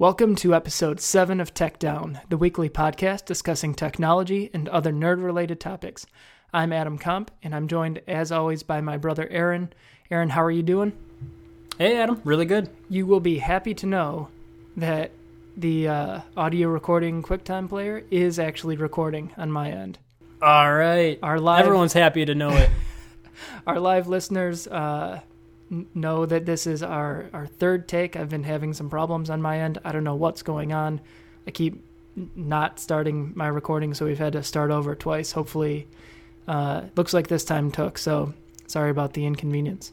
Welcome to episode 7 of Tech Down, the weekly podcast discussing technology and other nerd related topics. I'm Adam Comp, and I'm joined, as always, by my brother Aaron. Aaron, how are you doing? Hey, Adam. Really good. You will be happy to know that the uh, audio recording QuickTime player is actually recording on my end. All right. Our live, Everyone's happy to know it. our live listeners uh, know that this is our, our third take. I've been having some problems on my end. I don't know what's going on. I keep not starting my recording, so we've had to start over twice. Hopefully, uh, looks like this time took. So sorry about the inconvenience.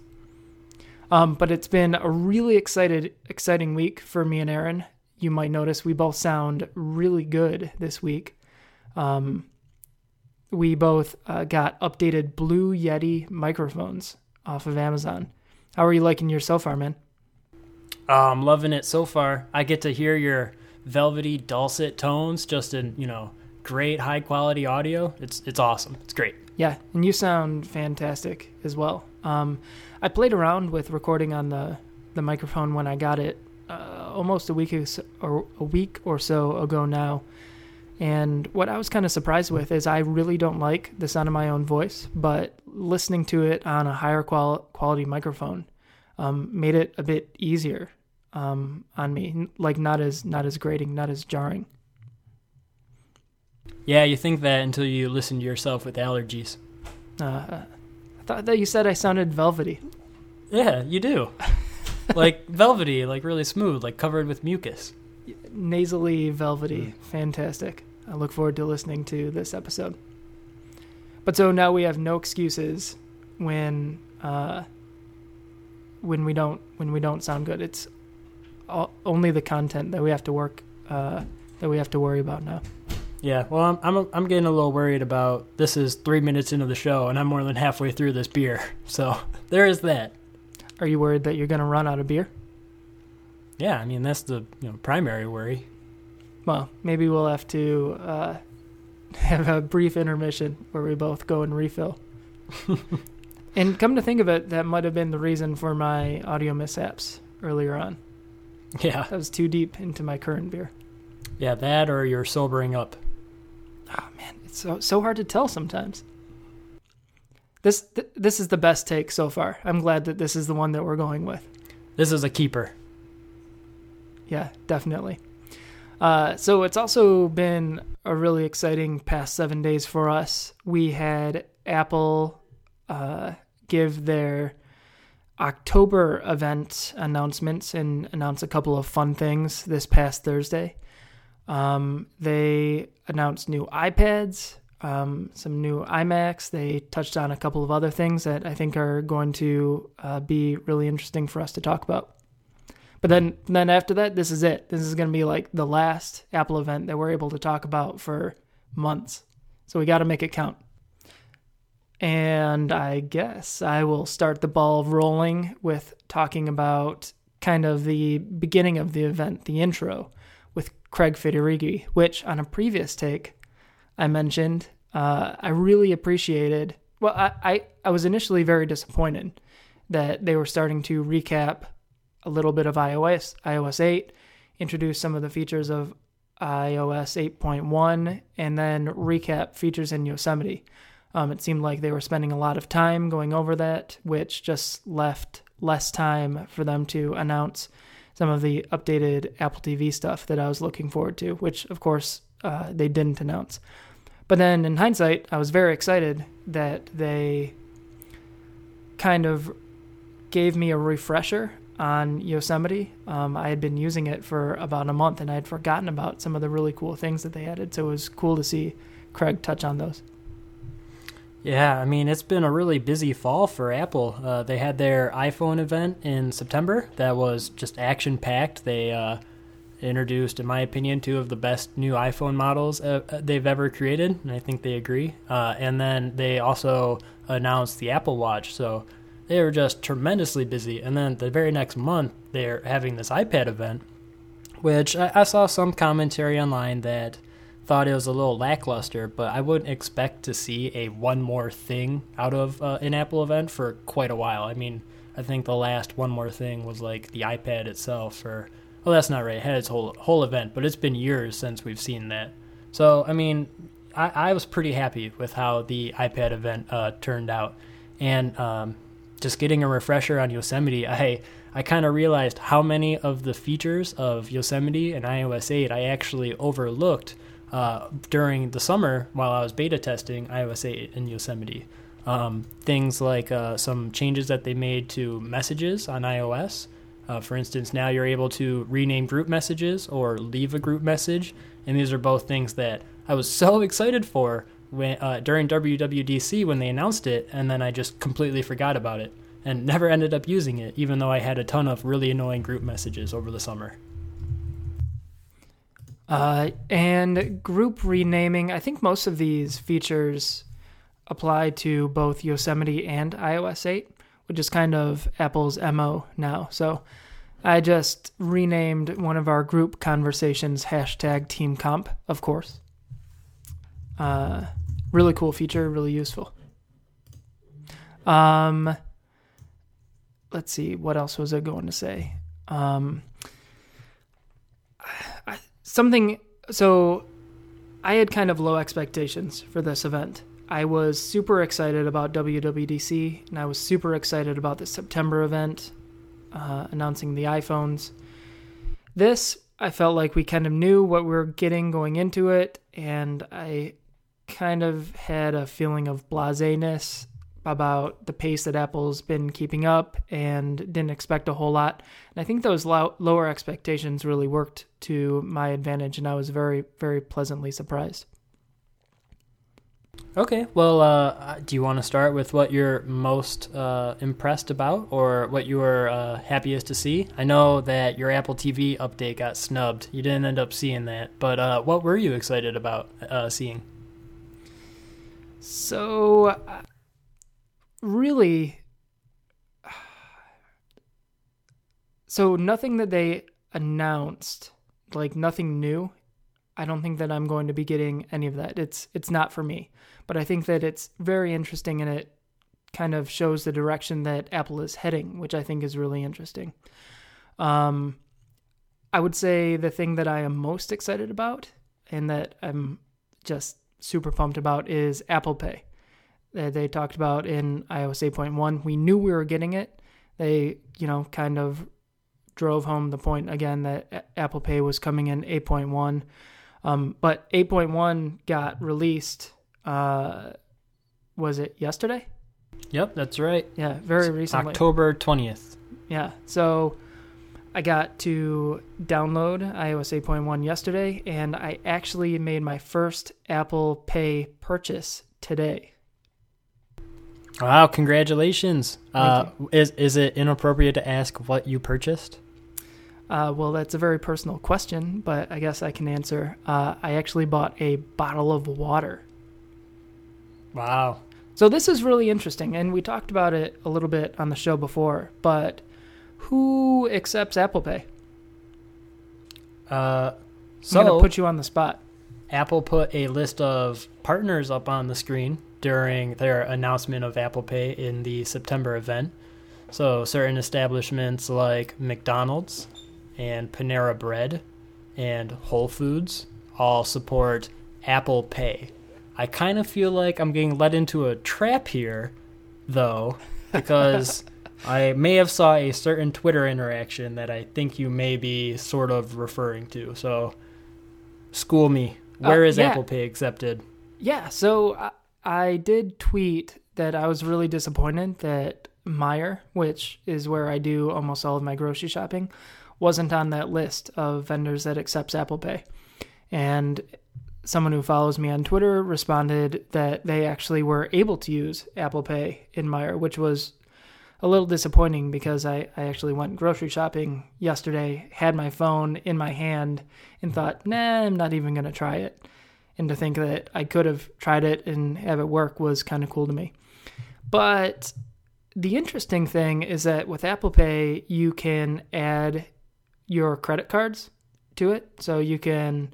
Um, but it's been a really excited, exciting week for me and Aaron. You might notice we both sound really good this week. Um, we both uh, got updated Blue Yeti microphones off of Amazon. How are you liking your so far, man? Oh, I'm loving it so far. I get to hear your velvety, dulcet tones just in, you know, great high quality audio. It's it's awesome. It's great. Yeah, and you sound fantastic as well. Um, I played around with recording on the the microphone when I got it uh, almost a week or a week or so ago now. And what I was kind of surprised with is I really don't like the sound of my own voice, but listening to it on a higher qual- quality microphone um, made it a bit easier um, on me, like not as not as grating, not as jarring. Yeah, you think that until you listen to yourself with allergies. Uh, I thought that you said I sounded velvety. Yeah, you do. like velvety, like really smooth, like covered with mucus. Nasally velvety fantastic. I look forward to listening to this episode. But so now we have no excuses when uh when we don't when we don't sound good. It's all, only the content that we have to work uh that we have to worry about now. Yeah, well, I'm, I'm I'm getting a little worried about this is three minutes into the show and I'm more than halfway through this beer, so there is that. are you worried that you're going to run out of beer Yeah, I mean that's the you know primary worry. well maybe we'll have to uh have a brief intermission where we both go and refill and come to think of it that might have been the reason for my audio mishaps earlier on Yeah, That was too deep into my current beer. yeah, that or you're sobering up. Oh man, it's so so hard to tell sometimes. This th- this is the best take so far. I'm glad that this is the one that we're going with. This is a keeper. Yeah, definitely. Uh, so it's also been a really exciting past seven days for us. We had Apple uh, give their October event announcements and announce a couple of fun things this past Thursday. Um, they announced new iPads, um, some new iMacs. They touched on a couple of other things that I think are going to uh, be really interesting for us to talk about. But then, then after that, this is it. This is going to be like the last Apple event that we're able to talk about for months. So we got to make it count. And I guess I will start the ball rolling with talking about kind of the beginning of the event, the intro, with Craig Federighi, which on a previous take I mentioned uh, I really appreciated. Well, I, I, I was initially very disappointed that they were starting to recap a little bit of iOS, iOS 8, introduce some of the features of iOS 8.1, and then recap features in Yosemite. Um, it seemed like they were spending a lot of time going over that, which just left less time for them to announce some of the updated Apple TV stuff that I was looking forward to, which of course uh, they didn't announce. But then in hindsight, I was very excited that they kind of gave me a refresher on Yosemite. Um, I had been using it for about a month and I had forgotten about some of the really cool things that they added. So it was cool to see Craig touch on those. Yeah, I mean, it's been a really busy fall for Apple. Uh, they had their iPhone event in September that was just action packed. They uh, introduced, in my opinion, two of the best new iPhone models uh, they've ever created, and I think they agree. Uh, and then they also announced the Apple Watch. So they were just tremendously busy. And then the very next month, they're having this iPad event, which I, I saw some commentary online that thought it was a little lackluster, but I wouldn't expect to see a one more thing out of uh, an Apple event for quite a while. I mean, I think the last one more thing was like the iPad itself or well, that's not right. It had its whole whole event, but it's been years since we've seen that. So, I mean, I, I was pretty happy with how the iPad event uh, turned out, and um, just getting a refresher on Yosemite, I I kind of realized how many of the features of Yosemite and iOS 8 I actually overlooked uh, during the summer while I was beta testing iOS 8 and Yosemite. Um, things like uh, some changes that they made to messages on iOS. Uh, for instance, now you're able to rename group messages or leave a group message, and these are both things that I was so excited for when uh, during WWDC when they announced it, and then I just completely forgot about it and never ended up using it, even though I had a ton of really annoying group messages over the summer. Uh, and group renaming, I think most of these features apply to both Yosemite and iOS 8, which is kind of Apple's MO now. So I just renamed one of our group conversations hashtag Team Comp, of course. Uh, really cool feature, really useful. Um, let's see, what else was I going to say? Um, I, something. So, I had kind of low expectations for this event. I was super excited about WWDC, and I was super excited about the September event uh, announcing the iPhones. This, I felt like we kind of knew what we were getting going into it, and I kind of had a feeling of blaseness about the pace that Apple's been keeping up and didn't expect a whole lot. And I think those low, lower expectations really worked to my advantage, and I was very, very pleasantly surprised. Okay, well, uh, do you want to start with what you're most uh, impressed about or what you were uh, happiest to see? I know that your Apple TV update got snubbed. You didn't end up seeing that, but uh, what were you excited about uh, seeing? So, uh, really, so nothing that they announced, like nothing new. I don't think that I'm going to be getting any of that. It's it's not for me. But I think that it's very interesting and it kind of shows the direction that Apple is heading, which I think is really interesting. Um, I would say the thing that I am most excited about and that I'm just super pumped about is Apple Pay. That they talked about in iOS 8.1. We knew we were getting it. They, you know, kind of drove home the point again that Apple Pay was coming in 8.1. Um, but 8.1 got released. Uh, was it yesterday? Yep, that's right. Yeah, very recently. October 20th. Yeah. So I got to download iOS 8.1 yesterday, and I actually made my first Apple Pay purchase today. Wow! Congratulations. Uh, is is it inappropriate to ask what you purchased? Uh, well, that's a very personal question, but I guess I can answer. Uh, I actually bought a bottle of water. Wow. So this is really interesting, and we talked about it a little bit on the show before. But who accepts Apple Pay? Uh, so I'm gonna put you on the spot. Apple put a list of partners up on the screen during their announcement of Apple Pay in the September event. So certain establishments like McDonald's and Panera Bread and Whole Foods all support Apple Pay. I kind of feel like I'm getting led into a trap here, though, because I may have saw a certain Twitter interaction that I think you may be sort of referring to. So, school me. Where Uh, is yeah. Apple Pay accepted? Yeah, so I, I did tweet that I was really disappointed that Meijer, which is where I do almost all of my grocery shopping, wasn't on that list of vendors that accepts Apple Pay. And someone who follows me on Twitter responded that they actually were able to use Apple Pay in Meijer, which was a little disappointing because I, I actually went grocery shopping yesterday, had my phone in my hand, and thought, nah, I'm not even going to try it. And to think that I could have tried it and have it work was kind of cool to me. But the interesting thing is that with Apple Pay, you can add your credit cards to it. So you can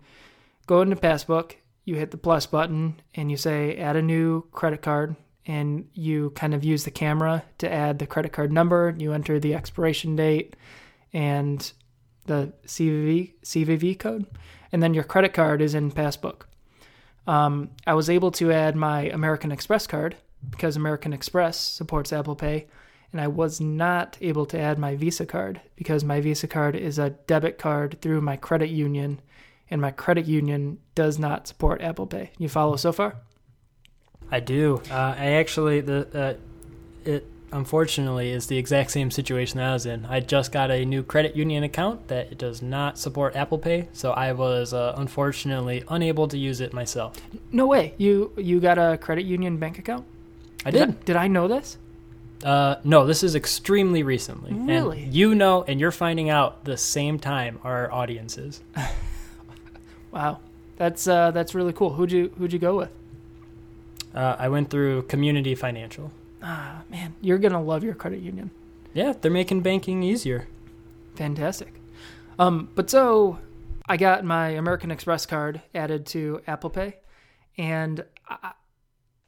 go into Passbook, you hit the plus button, and you say add a new credit card, and you kind of use the camera to add the credit card number. You enter the expiration date, and the CVV CVV code, and then your credit card is in Passbook. Um, I was able to add my American Express card because American Express supports Apple Pay, and I was not able to add my Visa card because my Visa card is a debit card through my credit union, and my credit union does not support Apple Pay. You follow so far? I do. Uh, I actually the uh, it unfortunately is the exact same situation that I was in. I just got a new credit union account that does not support Apple Pay, so I was uh, unfortunately unable to use it myself. No way. You you got a credit union bank account? I did. I, did I know this? Uh, no, this is extremely recently. Really? And you know, and you're finding out the same time our audience is. Wow, that's uh, that's really cool. Who'd you who'd you go with? Uh, I went through Community Financial. Ah, man, you're gonna love your credit union. Yeah, they're making banking easier. Fantastic. Um, but so I got my American Express card added to Apple Pay, and I,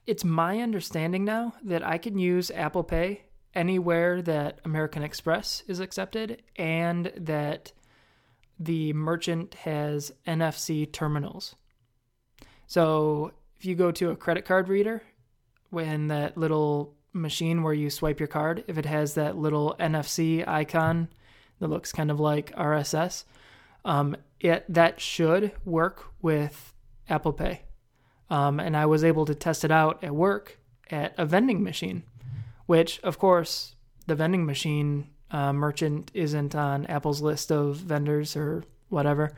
it's my understanding now that I can use Apple Pay anywhere that American Express is accepted and that the merchant has NFC terminals. So if you go to a credit card reader, when that little machine where you swipe your card, if it has that little NFC icon that looks kind of like RSS, um, it that should work with Apple Pay. Um, and I was able to test it out at work at a vending machine, which, of course, the vending machine uh, merchant isn't on Apple's list of vendors or whatever.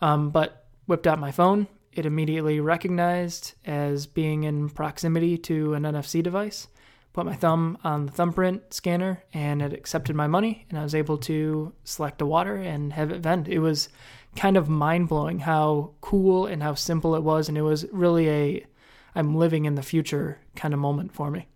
Um, but whipped out my phone. It immediately recognized as being in proximity to an NFC device. Put my thumb on the thumbprint scanner and it accepted my money, and I was able to select a water and have it vend. It was kind of mind blowing how cool and how simple it was, and it was really a I'm living in the future kind of moment for me.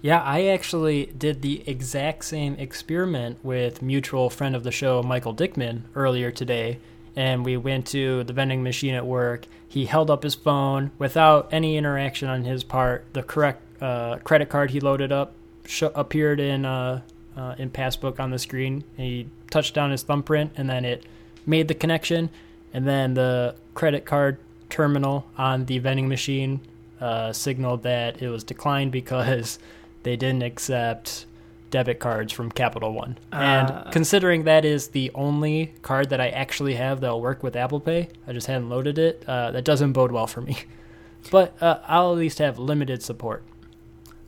Yeah, I actually did the exact same experiment with mutual friend of the show, Michael Dickman, earlier today. And we went to the vending machine at work. He held up his phone without any interaction on his part. The correct uh, credit card he loaded up sh- appeared in uh, uh, in Passbook on the screen. He touched down his thumbprint, and then it made the connection. And then the credit card terminal on the vending machine uh, signaled that it was declined because they didn't accept debit cards from Capital One. and Ah. considering that is the only card that I actually have that'll work with Apple Pay, I just hadn't loaded it. Uh, that doesn't bode well for me. But uh, I'll at least have limited support.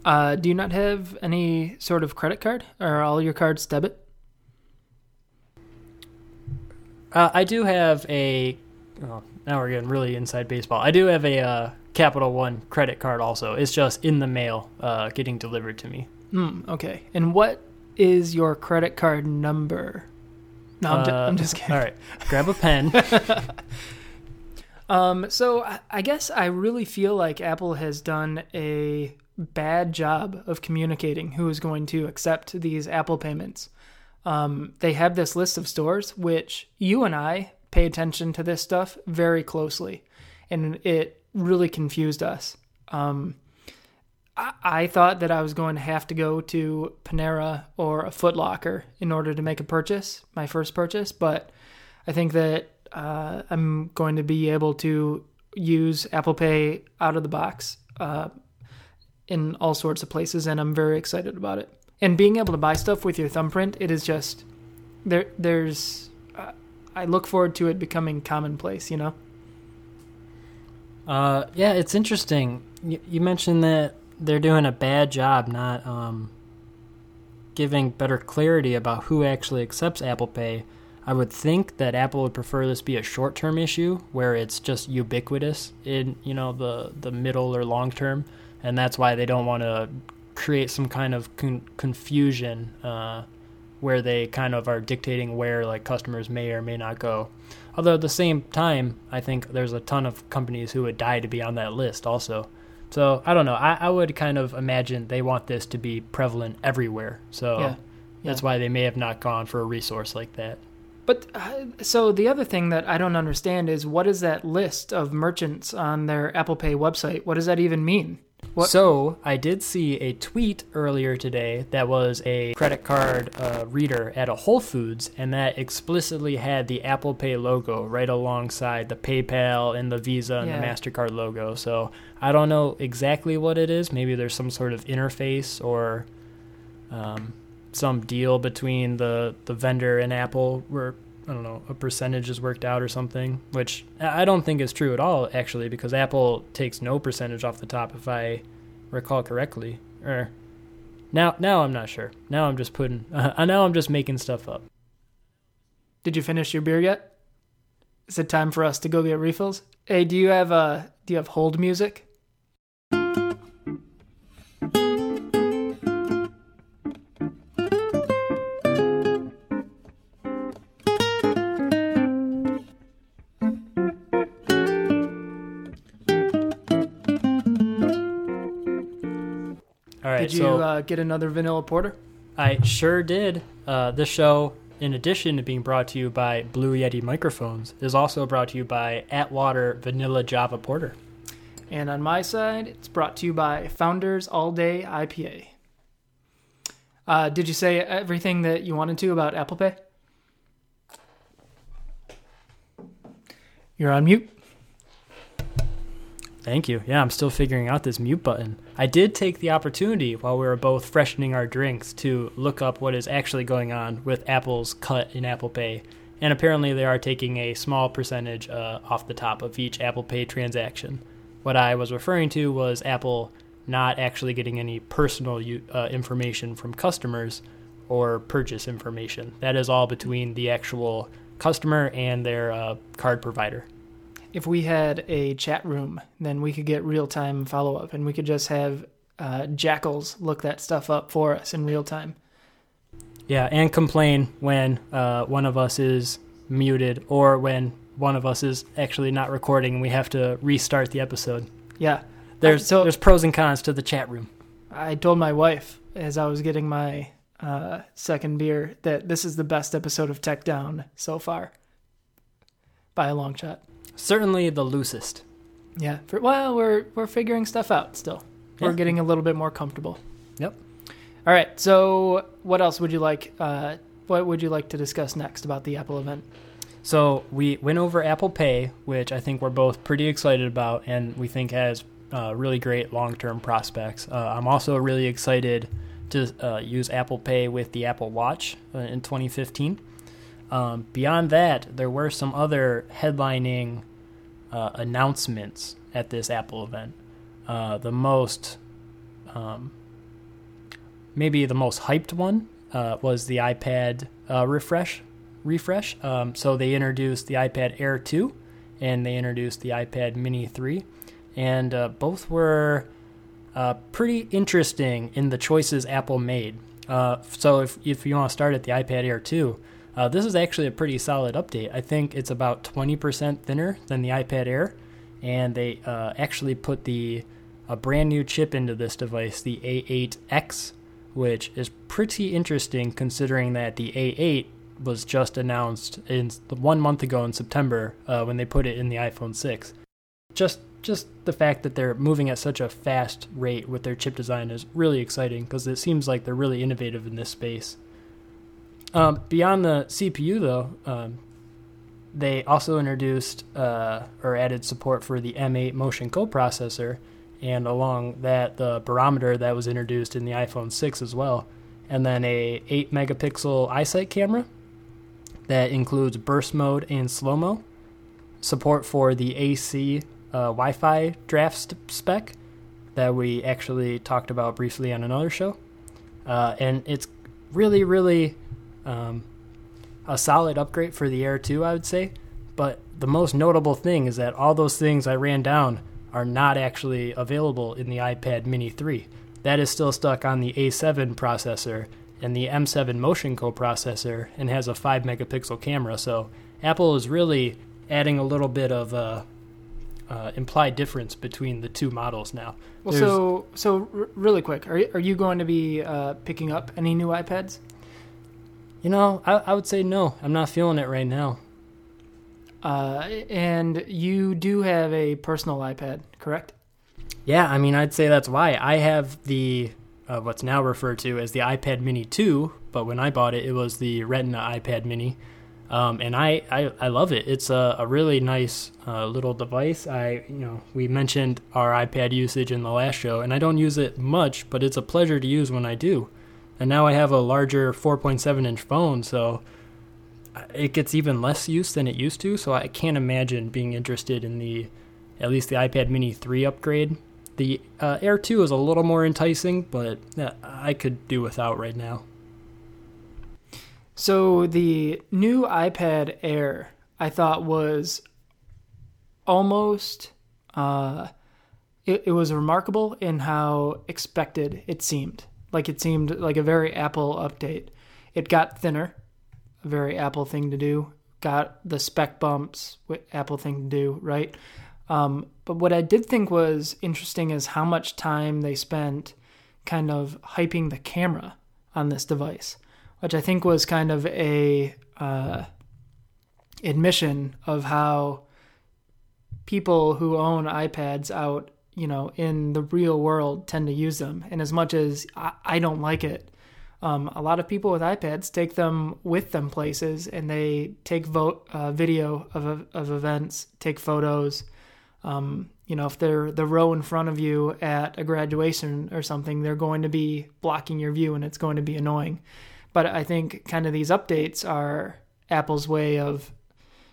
Uh, do you not have any sort of credit card? Are all your cards debit? Uh, I do have a. Oh, now we're getting really inside baseball. I do have a uh, Capital One credit card also. It's just in the mail, uh, getting delivered to me. Hmm, okay. And what is your credit card number? No, I'm, ju- Uh, I'm just kidding. All right, grab a pen. Um, so I, I guess I really feel like Apple has done a bad job of communicating who is going to accept these Apple payments. Um, they have this list of stores, which you and I pay attention to this stuff very closely, and it really confused us. Um, I, thought that I was going to have to go to Panera or a Foot Locker in order to make a purchase, my first purchase, but I think that uh, I'm going to be able to use Apple Pay out of the box uh, in all sorts of places, and I'm very excited about it. And being able to buy stuff with your thumbprint, it is just there. There's, uh, I look forward to it becoming commonplace. You know. Uh, yeah, it's interesting. You, you mentioned that they're doing a bad job not um, giving better clarity about who actually accepts Apple Pay. I would think that Apple would prefer this be a short-term issue where it's just ubiquitous in you know the the middle or long term, and that's why they don't want to create some kind of con- confusion uh, where they kind of are dictating where like customers may or may not go. Although at the same time, I think there's a ton of companies who would die to be on that list also. So I don't know. I, I would kind of imagine they want this to be prevalent everywhere. So Yeah. that's Yeah. why they may have not gone for a resource like that. But uh, so the other thing that I don't understand is what is that list of merchants on their Apple Pay website? What does that even mean? What- So I did see a tweet earlier today that was a credit card uh, reader at a Whole Foods, and that explicitly had the Apple Pay logo right alongside the PayPal and the Visa and Yeah. the Mastercard logo. So I don't know exactly what it is. Maybe there's some sort of interface or um, some deal between the the vendor and Apple where I don't know a percentage is worked out or something, which I don't think is true at all actually because Apple takes no percentage off the top if I recall correctly. Or now now I'm not sure. Now I'm just putting uh, now I'm just making stuff up. Did you finish your beer yet? Is it time for us to go get refills? Hey, do you have uh do you have hold music? All right, Did you so uh, get another vanilla porter? I sure did. Uh, this show, in addition to being brought to you by Blue Yeti microphones, is also brought to you by Atwater Vanilla Java Porter. And on my side, it's brought to you by Founders All Day IPA. Uh, did you say everything that you wanted to about Apple Pay? You're on mute. Thank you. Yeah, I'm still figuring out this mute button. I did take the opportunity while we were both freshening our drinks to look up what is actually going on with Apple's cut in Apple Pay. And apparently, they are taking a small percentage uh, off the top of each Apple Pay transaction. What I was referring to was Apple not actually getting any personal uh, information from customers or purchase information. That is all between the actual customer and their uh, card provider. If we had a chat room, then we could get real time follow up and we could just have uh, jackals look that stuff up for us in real time. Yeah, and complain when uh, one of us is muted or when one of us is actually not recording and we have to restart the episode. Yeah. There's so- there's pros and cons to the chat room. I told my wife as I was getting my uh, second beer that this is the best episode of Tech Down so far by a long shot. Certainly the loosest. Yeah. For, well, we're we're figuring stuff out still. We're getting a little bit more comfortable. Yep. All right. So, what else would you like? Uh, what would you like to discuss next about the Apple event? So we went over Apple Pay, which I think we're both pretty excited about, and we think has uh, really great long-term prospects. Uh, I'm also really excited to uh, use Apple Pay with the Apple Watch uh, in 2015. Um, beyond that, there were some other headlining uh, announcements at this Apple event. Uh, the most, um, maybe the most hyped one uh, was the iPad uh, refresh. Refresh. Um, so they introduced the iPad Air 2 and they introduced the iPad Mini 3, and uh, both were uh, pretty interesting in the choices Apple made. So if if you want to start at the iPad Air 2, uh, this is actually a pretty solid update. I think it's about 20% thinner than the iPad Air, and they uh, actually put the a brand new chip into this device, the A8X, which is pretty interesting considering that the A8 was just announced in one month ago in September uh, when they put it in the iPhone 6. Just just the fact that they're moving at such a fast rate with their chip design is really exciting because it seems like they're really innovative in this space. Um, beyond the CPU, though, um, they also introduced uh, or added support for the M8 Motion coprocessor, and along that, the barometer that was introduced in the iPhone 6 as well, and then a 8 megapixel iSight camera that includes burst mode and slow mo, support for the AC uh, Wi-Fi draft st- spec that we actually talked about briefly on another show, uh, and it's really, really um, a solid upgrade for the Air 2, I would say. But the most notable thing is that all those things I ran down are not actually available in the iPad Mini 3. That is still stuck on the A7 processor and the M7 Motion coprocessor and has a 5 megapixel camera. So Apple is really adding a little bit of a uh, implied difference between the two models now. Well, There's- so so r- really quick, are you, are you going to be uh, picking up any new iPads? You know, I, I would say no. I'm not feeling it right now. Uh, and you do have a personal iPad, correct? Yeah, I mean, I'd say that's why I have the uh, what's now referred to as the iPad Mini 2, but when I bought it, it was the Retina iPad Mini. Um, and I, I, I love it. It's a, a really nice uh, little device. I you know we mentioned our iPad usage in the last show, and I don't use it much, but it's a pleasure to use when I do. And now I have a larger 4.7 inch phone, so it gets even less use than it used to. So I can't imagine being interested in the at least the iPad Mini 3 upgrade. The uh, Air 2 is a little more enticing, but uh, I could do without right now. So the new iPad Air, I thought was almost uh, it, it was remarkable in how expected it seemed. Like it seemed like a very Apple update. It got thinner, a very Apple thing to do. Got the spec bumps, Apple thing to do, right? Um, but what I did think was interesting is how much time they spent kind of hyping the camera on this device which I think was kind of a uh, admission of how people who own iPads out, you know, in the real world tend to use them. And as much as I, I don't like it, um, a lot of people with iPads take them with them places, and they take vote uh, video of of events, take photos. Um, you know, if they're the row in front of you at a graduation or something, they're going to be blocking your view, and it's going to be annoying. But I think kind of these updates are Apple's way of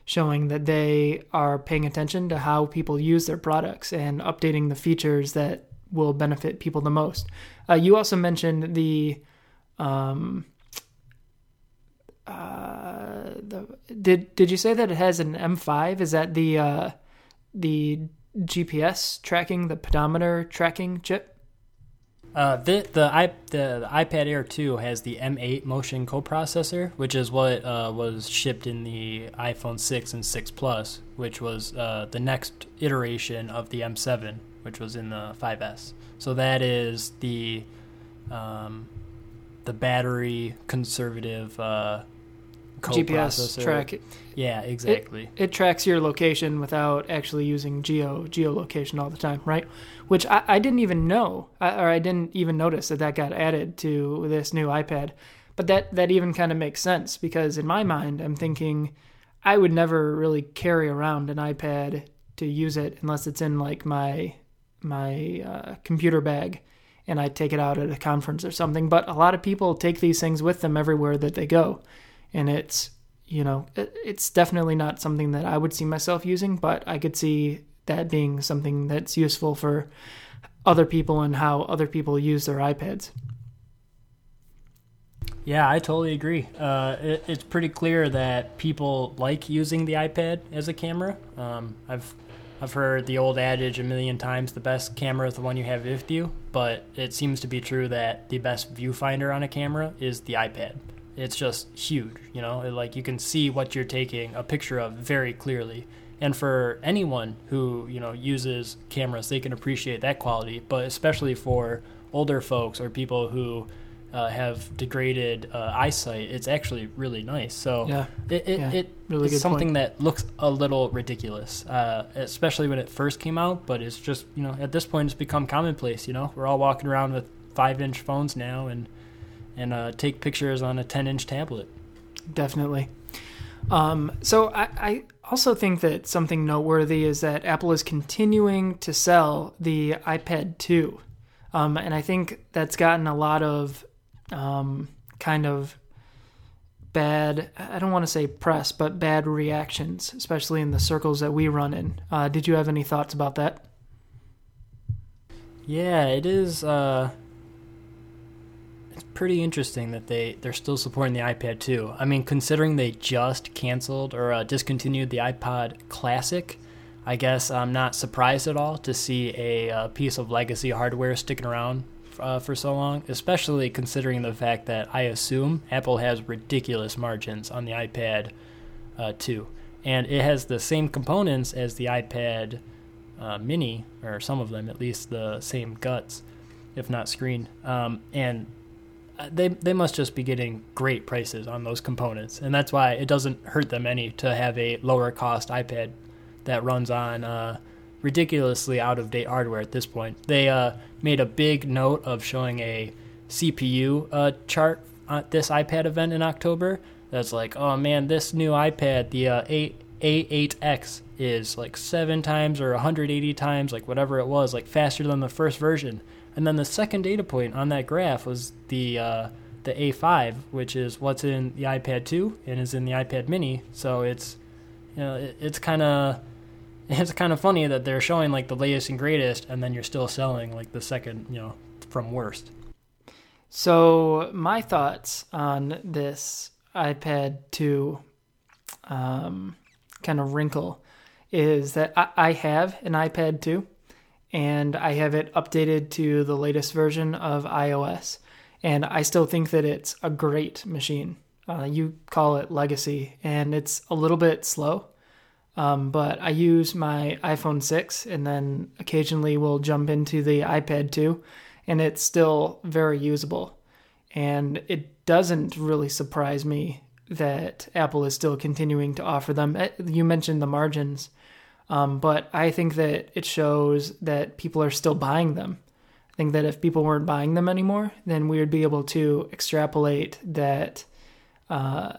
showing that they are paying attention to how people use their products and updating the features that will benefit people the most. Uh, you also mentioned the, um, uh, the did did you say that it has an M5? Is that the uh, the GPS tracking, the pedometer tracking chip? Uh, the the, I, the the iPad Air 2 has the M8 motion coprocessor, which is what uh, was shipped in the iPhone 6 and 6 Plus, which was uh, the next iteration of the M7, which was in the 5S. So that is the um, the battery conservative uh, GPS track. Yeah, exactly. It, it, tracks your location without actually using geo geolocation all the time, right? Which I, I didn't even know, or I didn't even notice that that got added to this new iPad. But that that even kind of makes sense because in my mind, I'm thinking I would never really carry around an iPad to use it unless it's in like my my uh, computer bag and I take it out at a conference or something. But a lot of people take these things with them everywhere that they go and it's you know it's definitely not something that I would see myself using, but I could see that being something that's useful for other people and how other people use their iPads. Yeah, I totally agree. Uh, it, it's pretty clear that people like using the iPad as a camera. Um, I've I've heard the old adage a million times: the best camera is the one you have with you. But it seems to be true that the best viewfinder on a camera is the iPad it's just huge you know like you can see what you're taking a picture of very clearly and for anyone who you know uses cameras they can appreciate that quality but especially for older folks or people who uh, have degraded uh, eyesight it's actually really nice so yeah it, it, yeah. it really it's something point. that looks a little ridiculous uh, especially when it first came out but it's just you know at this point it's become commonplace you know we're all walking around with five inch phones now and and uh, take pictures on a 10 inch tablet. Definitely. Um, so I, I, also think that something noteworthy is that Apple is continuing to sell the iPad 2. Um, and I think that's gotten a lot of um, kind of bad, I don't want to say press, but bad reactions, especially in the circles that we run in. Uh, did you have any thoughts about that? Yeah, it is. Uh, pretty interesting that they they're still supporting the iPad 2. I mean, considering they just canceled or uh, discontinued the iPod Classic, I guess I'm not surprised at all to see a, a uh, piece of legacy hardware sticking around uh, for so long, especially considering the fact that I assume Apple has ridiculous margins on the iPad uh, 2, and it has the same components as the iPad uh, Mini, or some of them at least, the same guts, if not screen. Um, and they they must just be getting great prices on those components, and that's why it doesn't hurt them any to have a lower cost iPad that runs on uh, ridiculously out of date hardware at this point. They uh, made a big note of showing a CPU uh, chart at this iPad event in October. That's like, oh man, this new iPad, the uh, A A8X, is like seven times or 180 times, like whatever it was, like faster than the first version. And then the second data point on that graph was the uh, the A5, which is what's in the iPad 2 and is in the iPad Mini. So it's you know it, it's kind of it's kind of funny that they're showing like the latest and greatest, and then you're still selling like the second you know from worst. So my thoughts on this iPad 2 um, kind of wrinkle is that I, I have an iPad 2 and I have it updated to the latest version of iOS. And I still think that it's a great machine. Uh, you call it legacy, and it's a little bit slow. Um, but I use my iPhone 6 and then occasionally we'll jump into the iPad 2, and it's still very usable. And it doesn't really surprise me that Apple is still continuing to offer them. Eh, you mentioned the margins. Um, but I think that it shows that people are still buying them. I think that if people weren't buying them anymore, then we would be able to extrapolate that. Uh,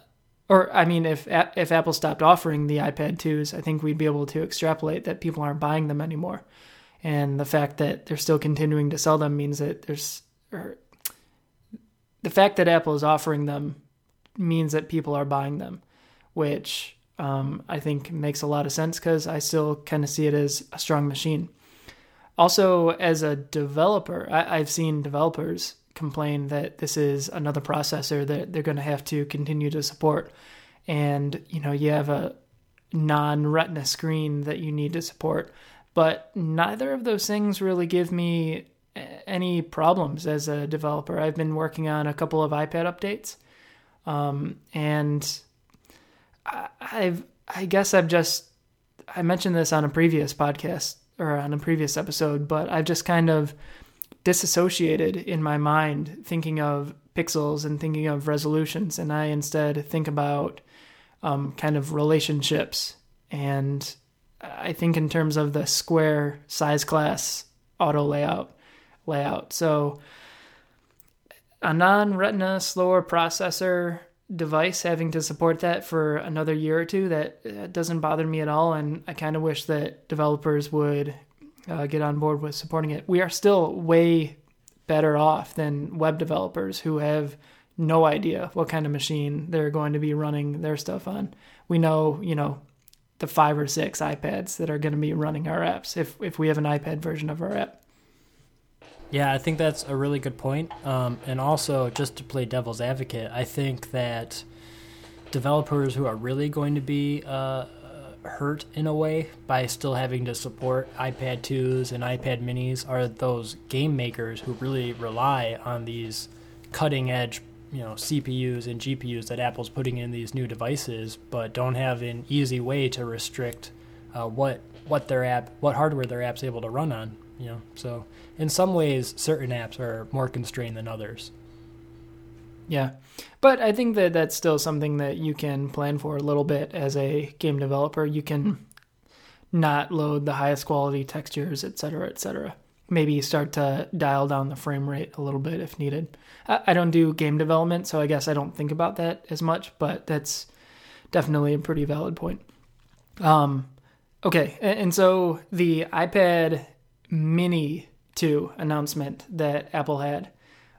or I mean, if if Apple stopped offering the iPad 2s, I think we'd be able to extrapolate that people aren't buying them anymore. And the fact that they're still continuing to sell them means that there's, or the fact that Apple is offering them means that people are buying them, which um, I think makes a lot of sense because I still kind of see it as a strong machine. Also, as a developer, I, I've seen developers complain that this is another processor that they're going to have to continue to support. And, you know, you have a non retina screen that you need to support. But neither of those things really give me any problems as a developer. I've been working on a couple of iPad updates. Um, and I've I guess I've just I mentioned this on a previous podcast or on a previous episode, but I've just kind of disassociated in my mind thinking of pixels and thinking of resolutions, and I instead think about um, kind of relationships. And I think in terms of the square size class auto layout layout. So a non-retina slower processor device having to support that for another year or two that uh, doesn't bother me at all and i kind of wish that developers would uh, get on board with supporting it. We are still way better off than web developers who have no idea what kind of machine they're going to be running their stuff on. We know you know the five or six ipads that are going to be running our apps if if we have an ipad version of our app yeah, I think that's a really good point. Um, and also, just to play devil's advocate, I think that developers who are really going to be uh, hurt in a way by still having to support iPad 2s and iPad minis are those game makers who really rely on these cutting edge you know CPUs and GPUs that Apple's putting in these new devices, but don't have an easy way to restrict uh, what what their app, what hardware their app's able to run on. You know, so in some ways, certain apps are more constrained than others. Yeah. But I think that that's still something that you can plan for a little bit as a game developer. You can not load the highest quality textures, et cetera, et cetera. Maybe start to dial down the frame rate a little bit if needed. I don't do game development, so I guess I don't think about that as much, but that's definitely a pretty valid point. Um, okay, and so the iPad mini 2 announcement that Apple had.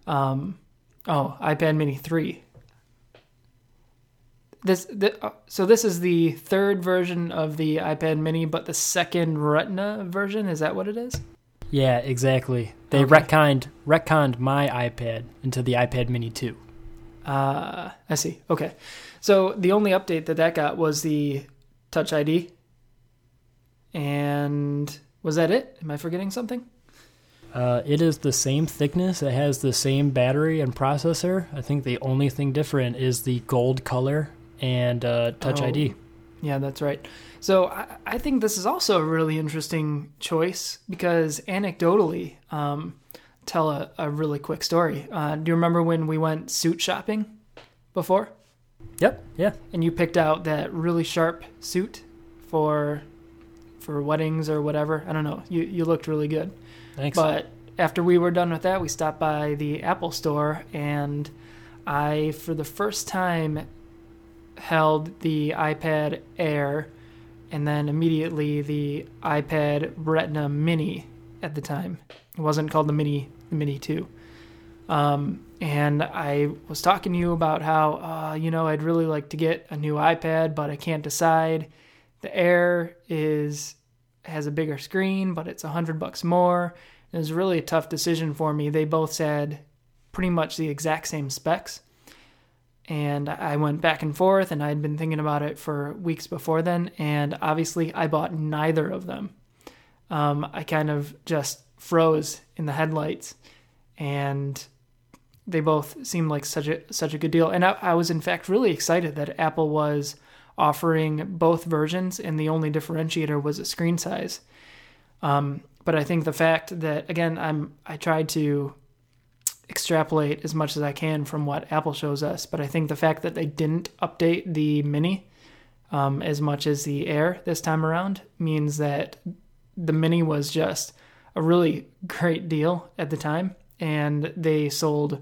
Um, oh, iPad Mini 3. This, the, uh, so this is the third version of the iPad Mini, but the second Retina version. Is that what it is? Yeah, exactly. They okay. retconned retconned my iPad into the iPad Mini 2. Uh, I see. Okay. So the only update that that got was the Touch ID. And was that it? Am I forgetting something? Uh, it is the same thickness. It has the same battery and processor. I think the only thing different is the gold color and uh, Touch oh, ID. Yeah, that's right. So I, I, think this is also a really interesting choice because anecdotally, um, tell a, a, really quick story. Uh, do you remember when we went suit shopping before? Yep. Yeah. And you picked out that really sharp suit for for weddings or whatever. I don't know. You you looked really good. Thanks. But after we were done with that, we stopped by the Apple store and I, for the first time, held the iPad Air and then immediately the iPad Retina Mini at the time. It wasn't called the Mini, the Mini 2. Um, and I was talking to you about how, uh, you know, I'd really like to get a new iPad, but I can't decide. The Air is has a bigger screen, but it's a hundred bucks more. It was really a tough decision for me. They both said pretty much the exact same specs. And I went back and forth, and I'd been thinking about it for weeks before then. And obviously, I bought neither of them. Um, I kind of just froze in the headlights, and they both seemed like such a such a good deal. And I, I was in fact really excited that Apple was offering both versions, and the only differentiator was a screen size. Um, but I think the fact that again, I'm I tried to extrapolate as much as I can from what Apple shows us. But I think the fact that they didn't update the Mini um, as much as the Air this time around means that the Mini was just a really great deal at the time, and they sold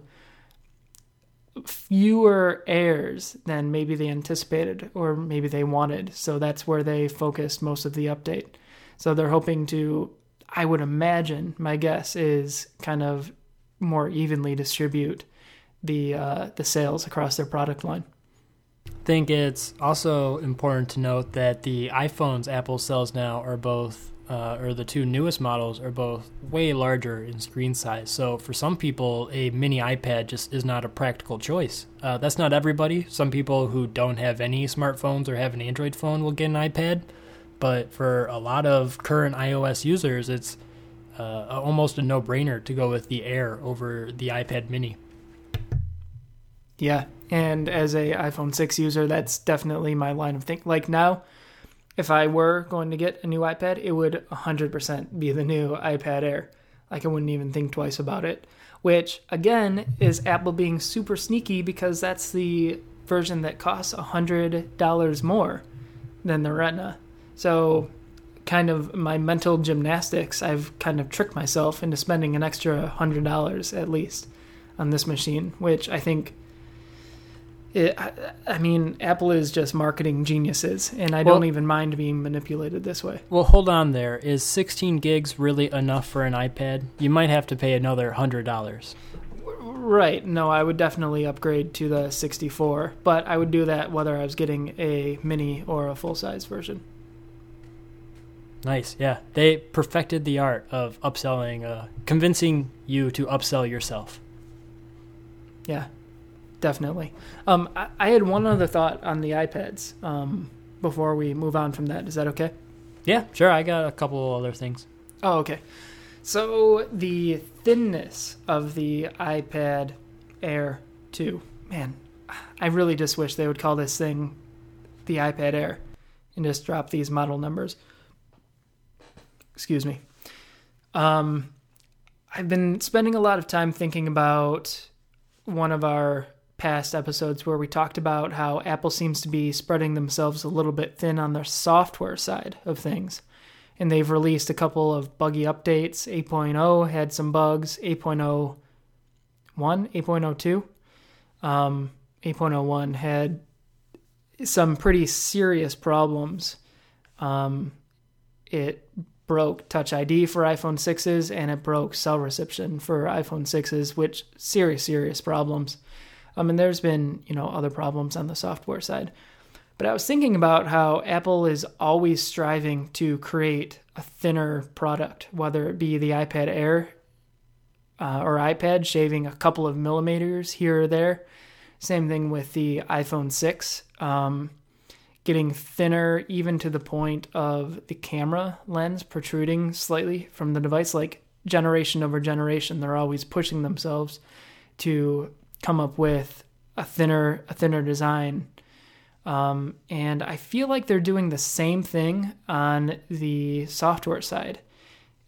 fewer airs than maybe they anticipated or maybe they wanted. So that's where they focused most of the update. So they're hoping to, I would imagine, my guess is kind of more evenly distribute the uh, the sales across their product line. I think it's also important to note that the iPhones Apple sells now are both, uh, or the two newest models are both way larger in screen size. So for some people, a mini iPad just is not a practical choice. Uh, that's not everybody. Some people who don't have any smartphones or have an Android phone will get an iPad. But for a lot of current iOS users, it's uh, almost a no brainer to go with the Air over the iPad mini. Yeah, and as a iPhone 6 user, that's definitely my line of think. Like now, if I were going to get a new iPad, it would 100% be the new iPad Air. Like I wouldn't even think twice about it. Which again is Apple being super sneaky because that's the version that costs $100 more than the Retina. So kind of my mental gymnastics, I've kind of tricked myself into spending an extra hundred dollars at least on this machine, which I think. It, I mean, Apple is just marketing geniuses, and I well, don't even mind being manipulated this way. Well, hold on there. Is 16 gigs really enough for an iPad? You might have to pay another $100. Right. No, I would definitely upgrade to the 64, but I would do that whether I was getting a mini or a full size version. Nice. Yeah. They perfected the art of upselling, uh, convincing you to upsell yourself. Yeah, definitely. Um, I, I, had one other thought on the iPads um, before we move on from that. Is that okay? Yeah, sure. I got a couple other things. Oh, okay. So the thinness of the iPad Air 2. Man, I really just wish they would call this thing the iPad Air and just drop these model numbers. Excuse me. Um, I've been spending a lot of time thinking about one of our past episodes where we talked about how Apple seems to be spreading themselves a little bit thin on their software side of things. And they've released a couple of buggy updates. 8.0 had some bugs, 8.01, 8.02. Um, 8.01 had some pretty serious problems. Um, it broke Touch ID for iPhone 6s and it broke cell reception for iPhone 6s, which serious, serious problems. I mean, there's been, you know, other problems on the software side. But I was thinking about how Apple is always striving to create a thinner product, whether it be the iPad Air uh, or iPad, shaving a couple of millimeters here or there. Same thing with the iPhone 6. Um, getting thinner, even to the point of the camera lens protruding slightly from the device. Like generation over generation, they're always pushing themselves to come up with a thinner, a thinner design. Um, and I feel like they're doing the same thing on the software side.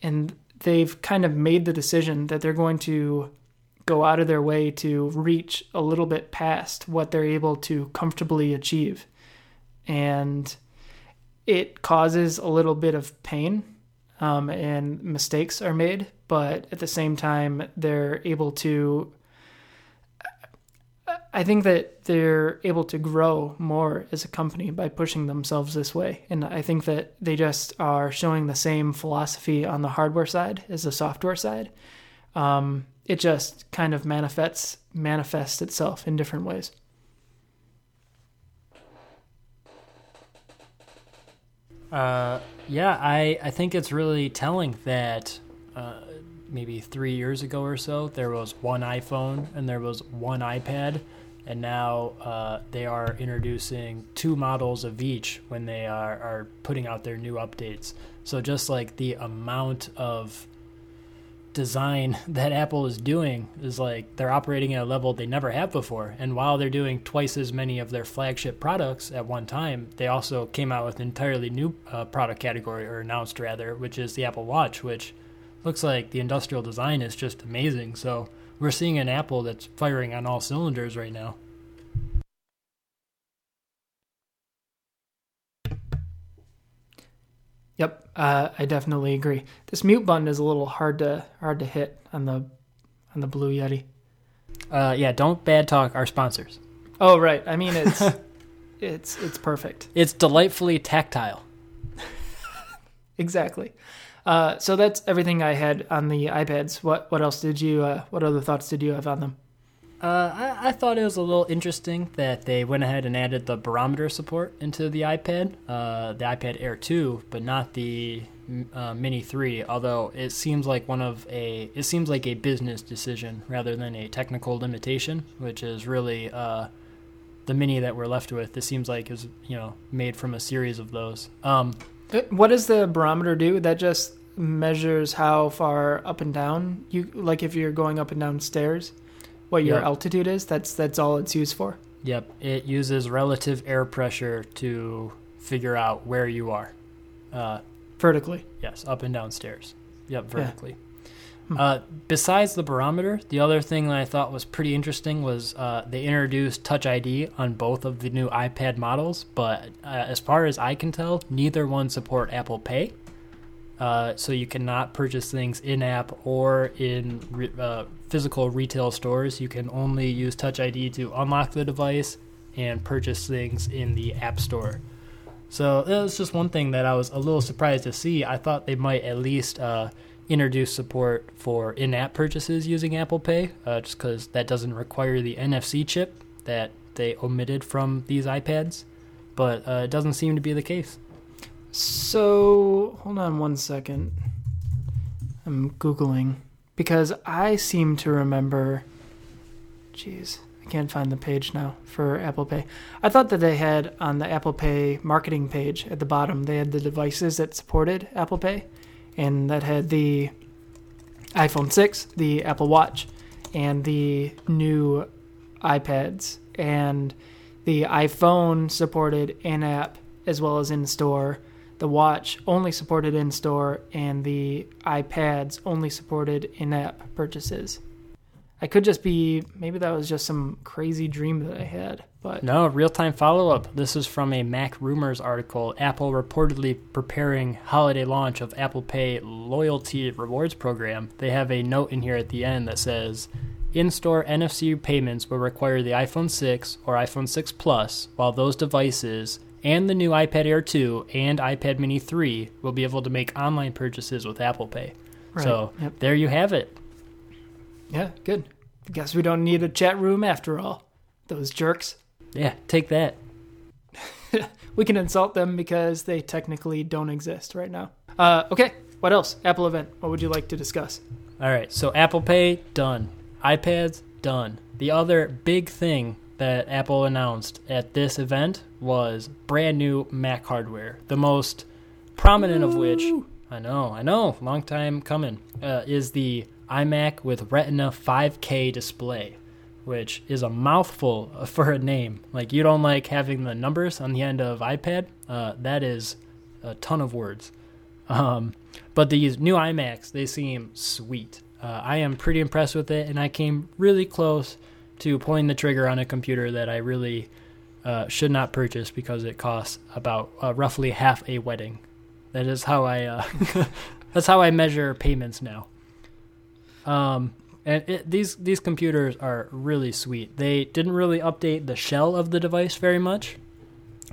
And they've kind of made the decision that they're going to go out of their way to reach a little bit past what they're able to comfortably achieve and it causes a little bit of pain um, and mistakes are made, but at the same time, they're able to. I think that they're able to grow more as a company by pushing themselves this way. And I think that they just are showing the same philosophy on the hardware side as the software side. Um, it just kind of manifests manifests itself in different ways. Uh, yeah, I, I think it's really telling that uh, maybe three years ago or so, there was one iPhone and there was one iPad, and now uh, they are introducing two models of each when they are, are putting out their new updates. So just like the amount of design that Apple is doing is like they're operating at a level they never have before. And while they're doing twice as many of their flagship products at one time, they also came out with an entirely new uh, product category, or announced rather, which is the Apple Watch, which looks like the industrial design is just amazing. So we're seeing an Apple that's firing on all cylinders right now. Yep, uh, I definitely agree. This mute button is a little hard to hard to hit on the on the Blue Yeti. Uh, yeah, don't bad talk our sponsors. Oh right, I mean it's it's it's perfect. It's delightfully tactile. exactly. Uh, so that's everything I had on the iPads. What what else did you? Uh, what other thoughts did you have on them? Uh, I, I, thought it was a little interesting that they went ahead and added the barometer support into the iPad, uh, the iPad Air 2, but not the uh, Mini 3. Although it seems like one of a, it seems like a business decision rather than a technical limitation, which is really uh, the Mini that we're left with. It seems like is you know made from a series of those. Um, what does the barometer do? That just measures how far up and down you like if you're going up and down stairs what your yep. altitude is. That's that's all it's used for. Yep, it uses relative air pressure to figure out where you are. Uh, vertically. Yes, up and down stairs. Yep, vertically. Yeah. Hmm. Uh, besides the barometer, the other thing that I thought was pretty interesting was uh, they introduced Touch ID on both of the new iPad models, but uh, as far as I can tell, neither one support Apple Pay. Uh, so you cannot purchase things in app or in re- uh, physical retail stores. You can only use Touch ID to unlock the device and purchase things in the App Store. So that was just one thing that I was a little surprised to see. I thought they might at least uh, introduce support for in app purchases using Apple Pay, uh, just because that doesn't require the NFC chip that they omitted from these iPads. But uh, it doesn't seem to be the case. So, hold on one second. I'm Googling because I seem to remember. Jeez, I can't find the page now for Apple Pay. I thought that they had on the Apple Pay marketing page at the bottom, they had the devices that supported Apple Pay, and that had the iPhone 6, the Apple Watch, and the new iPads. And the iPhone supported in app as well as in store the watch only supported in store and the iPads only supported in app purchases. I could just be maybe that was just some crazy dream that I had, but no real time follow up. This is from a Mac Rumors article. Apple reportedly preparing holiday launch of Apple Pay loyalty rewards program. They have a note in here at the end that says. In store NFC payments will require the iPhone 6 or iPhone 6 Plus, while those devices and the new iPad Air 2 and iPad Mini 3 will be able to make online purchases with Apple Pay. Right. So yep. there you have it. Yeah, good. Guess we don't need a chat room after all. Those jerks. Yeah, take that. we can insult them because they technically don't exist right now. Uh, okay, what else? Apple event. What would you like to discuss? All right, so Apple Pay, done. iPads, done. The other big thing that Apple announced at this event was brand new Mac hardware. The most prominent Ooh. of which, I know, I know, long time coming, uh, is the iMac with Retina 5K display, which is a mouthful for a name. Like, you don't like having the numbers on the end of iPad? Uh, that is a ton of words. Um, but these new iMacs, they seem sweet. Uh, I am pretty impressed with it, and I came really close to pulling the trigger on a computer that I really uh, should not purchase because it costs about uh, roughly half a wedding. That is how I uh, that's how I measure payments now. Um, and it, these these computers are really sweet. They didn't really update the shell of the device very much.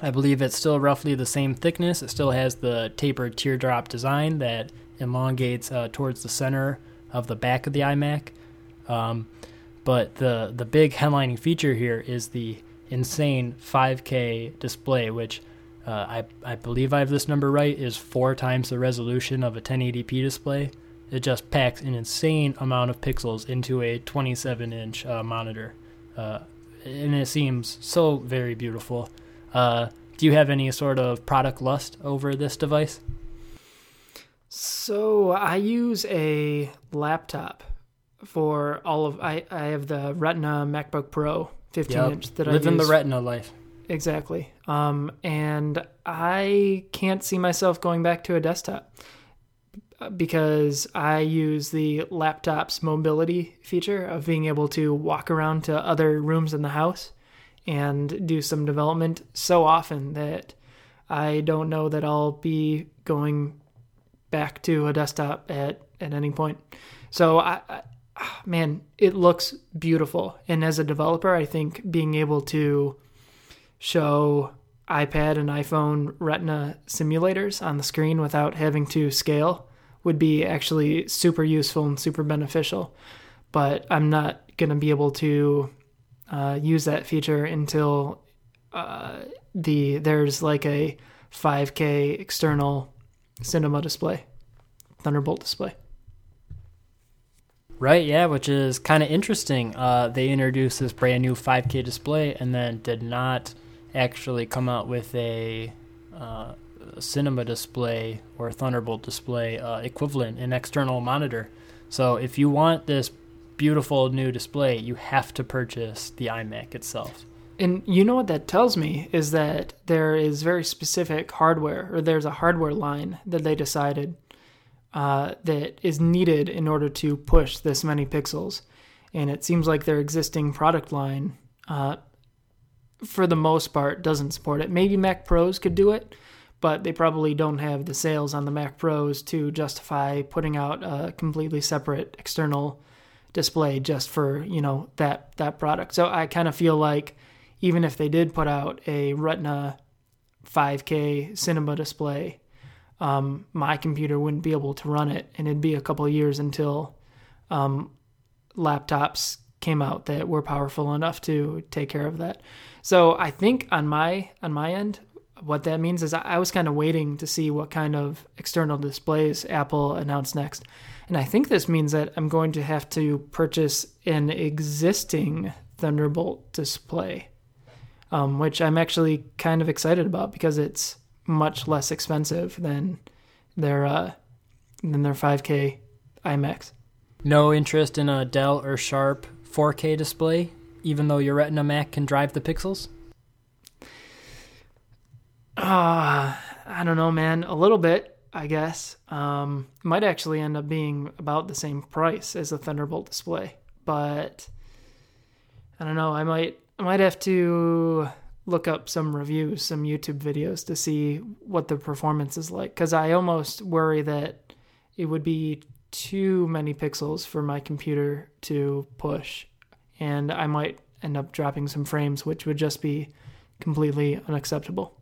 I believe it's still roughly the same thickness. It still has the tapered teardrop design that elongates uh, towards the center of the back of the iMac. Um, but the the big headlining feature here is the insane 5K display, which uh, I I believe I have this number right is four times the resolution of a 1080p display. It just packs an insane amount of pixels into a 27 inch uh, monitor, uh, and it seems so very beautiful. Uh, do you have any sort of product lust over this device? So I use a laptop for all of I, I have the Retina MacBook Pro 15 Yep. inch that Living I use Living the retina life. exactly. Um, and I can't see myself going back to a desktop because I use the laptop's mobility feature of being able to walk around to other rooms in the house and do some development so often that I don't know that I'll be going back to a desktop at, at any point. So I, I ah, man, it looks beautiful. And as a developer, I think being able to show iPad and iPhone Retina simulators on the screen without having to scale would be actually super useful and super beneficial. But I'm not going to be able to uh, use that feature until uh, the there's like a 5K external cinema display, Thunderbolt display. Right, yeah, which is kind of interesting. Uh, they introduced this brand new 5K display and then did not actually come out with a, uh, cinema display or Thunderbolt display uh, equivalent, an external monitor. So if you want this beautiful new display, you have to purchase the iMac itself. And you know what that tells me is that there is very specific hardware, or there's a hardware line that they decided uh, that is needed in order to push this many pixels. And it seems like their existing product line, uh, for the most part, doesn't support it. Maybe Mac Pros could do it, but they probably don't have the sales on the Mac Pros to justify putting out a completely separate external display just for you know that that product. So I kind of feel like even if they did put out a Retina 5K cinema display, um, my computer wouldn't be able to run it, and it'd be a couple years until um, laptops came out that were powerful enough to take care of that. So I think on my on my end, what that means is I, was kind of waiting to see what kind of external displays Apple announced next. And I think this means that I'm going to have to purchase an existing Thunderbolt display, um, which I'm actually kind of excited about because it's much less expensive than their uh, than their 5K iMacs. No interest in a Dell or Sharp 4K display, even though your Retina Mac can drive the pixels? Uh, I don't know, man. A little bit, I guess. Um, might actually end up being about the same price as a Thunderbolt display, but I don't know. I might, I might have to look up some reviews, some YouTube videos to see what the performance is like. Because I almost worry that it would be too many pixels for my computer to push, and I might end up dropping some frames, which would just be completely unacceptable.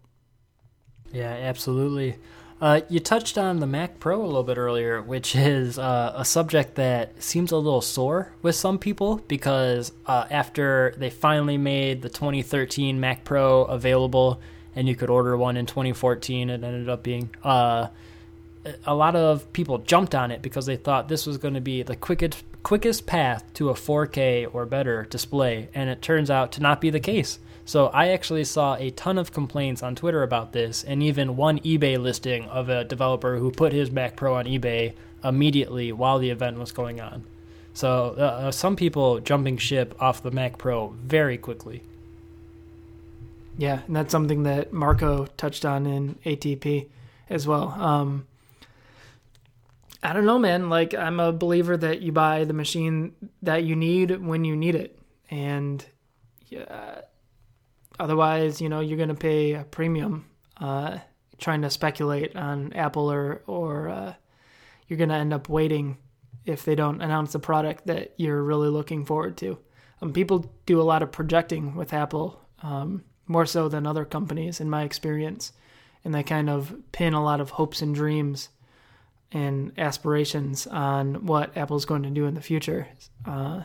Yeah, absolutely. Uh, you touched on the Mac Pro a little bit earlier, which is uh, a subject that seems a little sore with some people because uh, after they finally made the 2013 Mac Pro available and you could order one in 2014, it ended up being uh, a lot of people jumped on it because they thought this was going to be the quickest quickest path to a 4K or better display, and it turns out to not be the case. So I actually saw a ton of complaints on Twitter about this, and even one eBay listing of a developer who put his Mac Pro on eBay immediately while the event was going on. So uh, some people jumping ship off the Mac Pro very quickly. Yeah, and that's something that Marco touched on in ATP as well. Um, I don't know, man. Like, I'm a believer that you buy the machine that you need when you need it. And yeah, otherwise, you know, you're going to pay a premium uh, trying to speculate on Apple or or uh, you're going to end up waiting if they don't announce a product that you're really looking forward to. Um, people do a lot of projecting with Apple, um, more so than other companies, in my experience, and they kind of pin a lot of hopes and dreams and aspirations on what Apple's going to do in the future. Uh,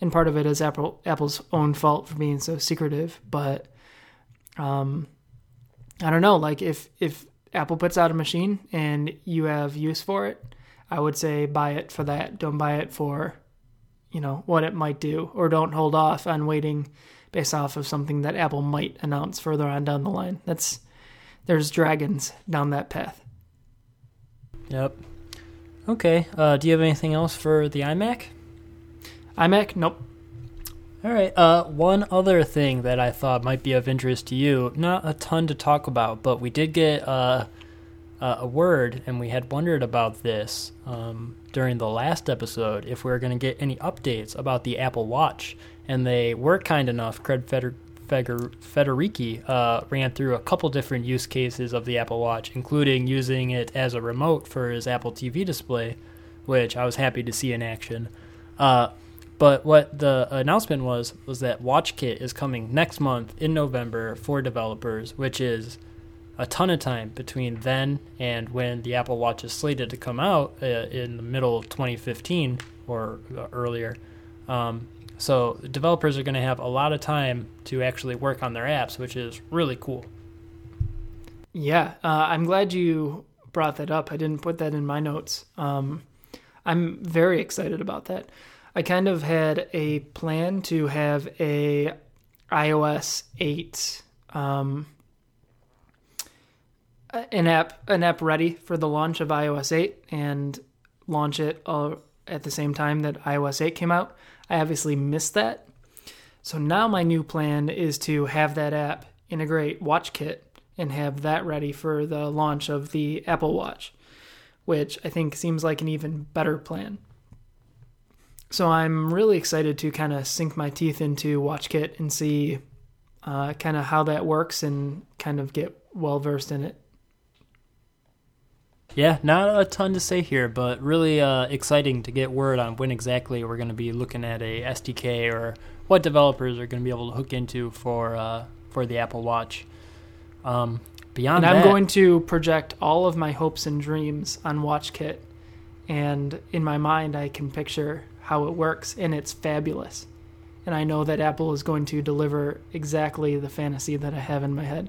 and part of it is Apple Apple's own fault for being so secretive, but um, I don't know. Like if if Apple puts out a machine and you have use for it, I would say buy it for that. Don't buy it for, you know, what it might do, or don't hold off on waiting based off of something that Apple might announce further on down the line. That's there's dragons down that path. Yep. Okay. Uh, do you have anything else for the iMac? iMac? Nope. All right. Uh, one other thing that I thought might be of interest to you, not a ton to talk about, but we did get uh, a word, and we had wondered about this um, during the last episode if we were going to get any updates about the Apple Watch. And they were kind enough, Craig Feder- Feder- Federighi uh, ran through a couple different use cases of the Apple Watch, including using it as a remote for his Apple TV display, which I was happy to see in action. Uh, but what the announcement was was that WatchKit is coming next month in November for developers, which is a ton of time between then and when the Apple Watch is slated to come out uh, in the middle of 2015 or uh, earlier. Um, so developers are going to have a lot of time to actually work on their apps, which is really cool. Yeah, uh, I'm glad you brought that up. I didn't put that in my notes. Um, I'm very excited about that. I kind of had a plan to have a iOS 8 um, an app an app ready for the launch of iOS 8 and launch it all at the same time that iOS 8 came out. I obviously missed that. So now my new plan is to have that app integrate WatchKit and have that ready for the launch of the Apple Watch, which I think seems like an even better plan. So I'm really excited to kind of sink my teeth into WatchKit and see uh, kind of how that works and kind of get well versed in it. Yeah, not a ton to say here, but really uh, exciting to get word on when exactly we're going to be looking at a SDK or what developers are going to be able to hook into for uh, for the Apple Watch. Um, beyond and I'm going to project all of my hopes and dreams on WatchKit, and in my mind, I can picture how it works, and it's fabulous. And I know that Apple is going to deliver exactly the fantasy that I have in my head.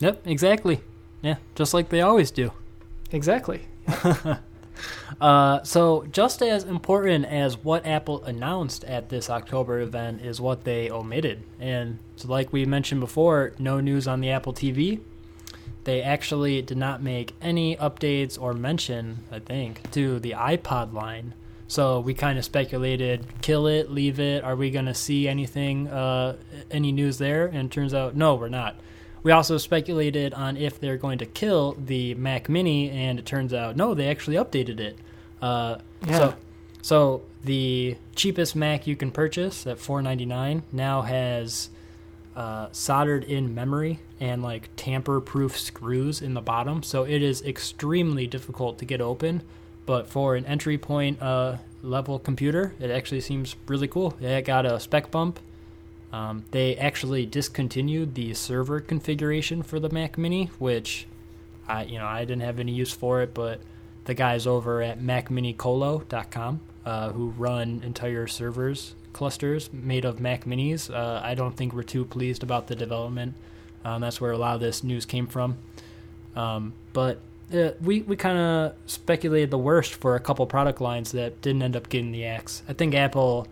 Yep, exactly. Yeah, just like they always do. Exactly. Uh, so, just as important as what Apple announced at this October event is what they omitted. And so, like we mentioned before, no news on the Apple TV. They actually did not make any updates or mention, I think, to the iPod line. So we kind of speculated, kill it, leave it. Are we going to see anything, uh, any news there? And turns out, no, we're not. We also speculated on if they're going to kill the Mac Mini, and it turns out, no, they actually updated it. Uh, Yeah. So, so the cheapest Mac you can purchase at four ninety nine now has uh, soldered in memory and like tamper proof screws in the bottom. So it is extremely difficult to get open. But for an entry point uh, level computer, it actually seems really cool. It got a spec bump. Um, they actually discontinued the server configuration for the Mac Mini, which I you know I didn't have any use for it, but the guys over at MacMiniColo.com uh, who run entire servers clusters made of Mac Minis, uh, I don't think we're too pleased about the development. Um, that's where a lot of this news came from. Um, but uh, we we kind of speculated the worst for a couple product lines that didn't end up getting the axe. I think Apple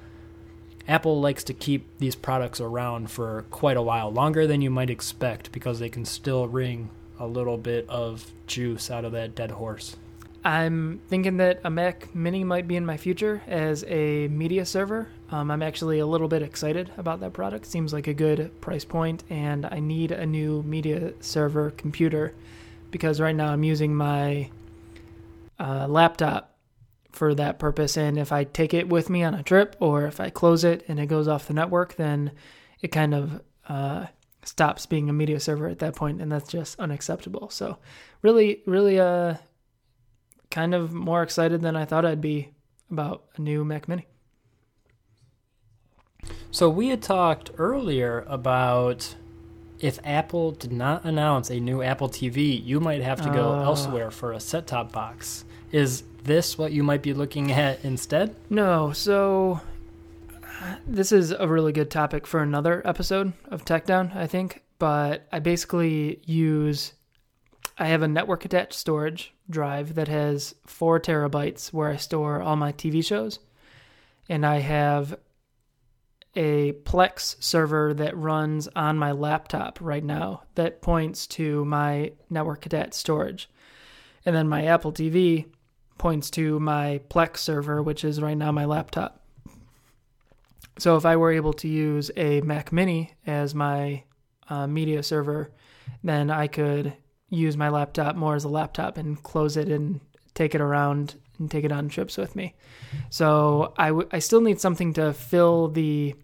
Apple likes to keep these products around for quite a while, longer than you might expect, because they can still wring a little bit of juice out of that dead horse. I'm thinking that a Mac Mini might be in my future as a media server. Um, I'm actually a little bit excited about that product. Seems like a good price point, and I need a new media server computer because right now I'm using my uh, laptop for that purpose. And if I take it with me on a trip or if I close it and it goes off the network, then it kind of uh, stops being a media server at that point, and that's just unacceptable. So, really, really, uh, kind of more excited than I thought I'd be about a new Mac Mini. So we had talked earlier about if Apple did not announce a new Apple TV, you might have to go Uh. elsewhere for a set-top box. Is this what you might be looking at instead? No, so this is a really good topic for another episode of Tech Down, I think. But I basically use, I have a network attached storage drive that has four terabytes where I store all my TV shows. And I have a Plex server that runs on my laptop right now that points to my network attached storage. And then my Apple TV points to my Plex server, which is right now my laptop. So if I were able to use a Mac Mini as my uh, media server, then I could use my laptop more as a laptop and close it and take it around and take it on trips with me. So I, w- I still need something to fill the